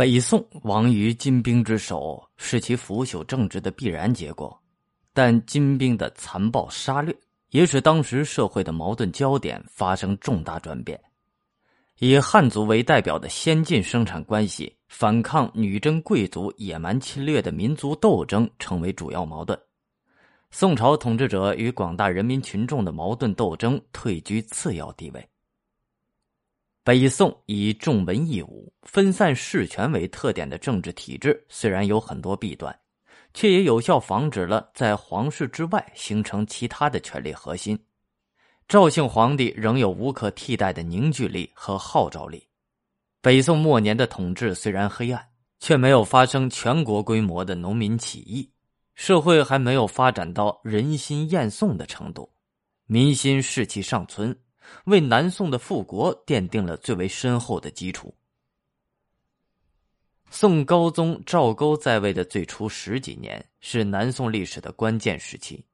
北宋亡于金兵之手，是其腐朽政治的必然结果。但金兵的残暴杀掠，也使当时社会的矛盾焦点发生重大转变。以汉族为代表的先进生产关系，反抗女真贵族野蛮侵略的民族斗争，成为主要矛盾。宋朝统治者与广大人民群众的矛盾斗争，退居次要地位。北宋以重文抑武、分散事权为特点的政治体制，虽然有很多弊端，却也有效防止了在皇室之外形成其他的权力核心。赵姓皇帝仍有无可替代的凝聚力和号召力。北宋末年的统治虽然黑暗，却没有发生全国规模的农民起义，社会还没有发展到人心厌宋的程度，民心士气尚存。为南宋的复国奠定了最为深厚的基础。宋高宗赵构在位的最初十几年是南宋历史的关键时期。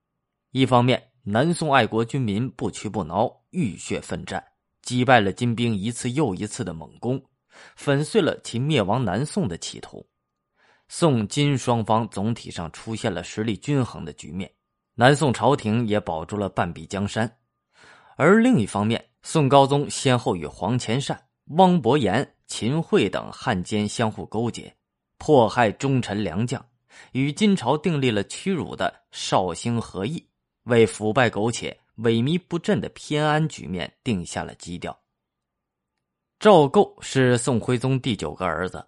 一方面，南宋爱国军民不屈不挠，浴血奋战，击败了金兵一次又一次的猛攻，粉碎了其灭亡南宋的企图。宋金双方总体上出现了实力均衡的局面，南宋朝廷也保住了半壁江山。而另一方面，宋高宗先后与黄潜善、汪伯言、秦桧等汉奸相互勾结，迫害忠臣良将，与金朝订立了屈辱的绍兴和议，为腐败苟且、萎靡不振的偏安局面定下了基调。赵构是宋徽宗第九个儿子，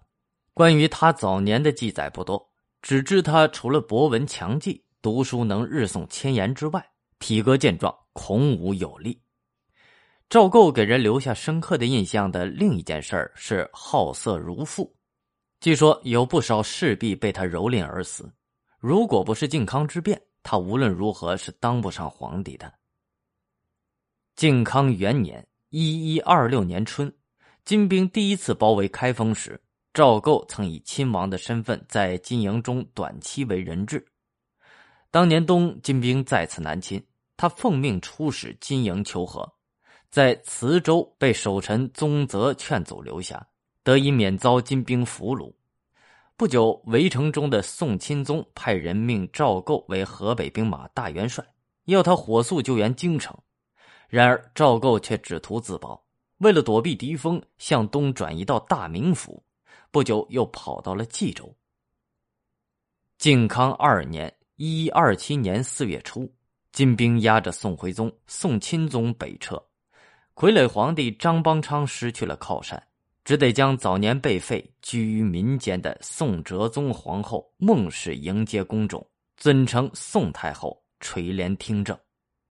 关于他早年的记载不多，只知他除了博闻强记、读书能日诵千言之外，体格健壮。孔武有力，赵构给人留下深刻的印象的另一件事是好色如父。据说有不少侍婢被他蹂躏而死。如果不是靖康之变，他无论如何是当不上皇帝的。靖康元年（一一二六年春），金兵第一次包围开封时，赵构曾以亲王的身份在金营中短期为人质。当年冬，金兵再次南侵。他奉命出使金营求和，在磁州被守臣宗泽劝阻留下，得以免遭金兵俘虏。不久，围城中的宋钦宗派人命赵构为河北兵马大元帅，要他火速救援京城。然而赵构却只图自保，为了躲避敌锋，向东转移到大名府。不久，又跑到了冀州。靖康二年（一二七年）四月初。金兵压着宋徽宗、宋钦宗北撤，傀儡皇帝张邦昌失去了靠山，只得将早年被废、居于民间的宋哲宗皇后孟氏迎接宫中，尊称宋太后，垂帘听政。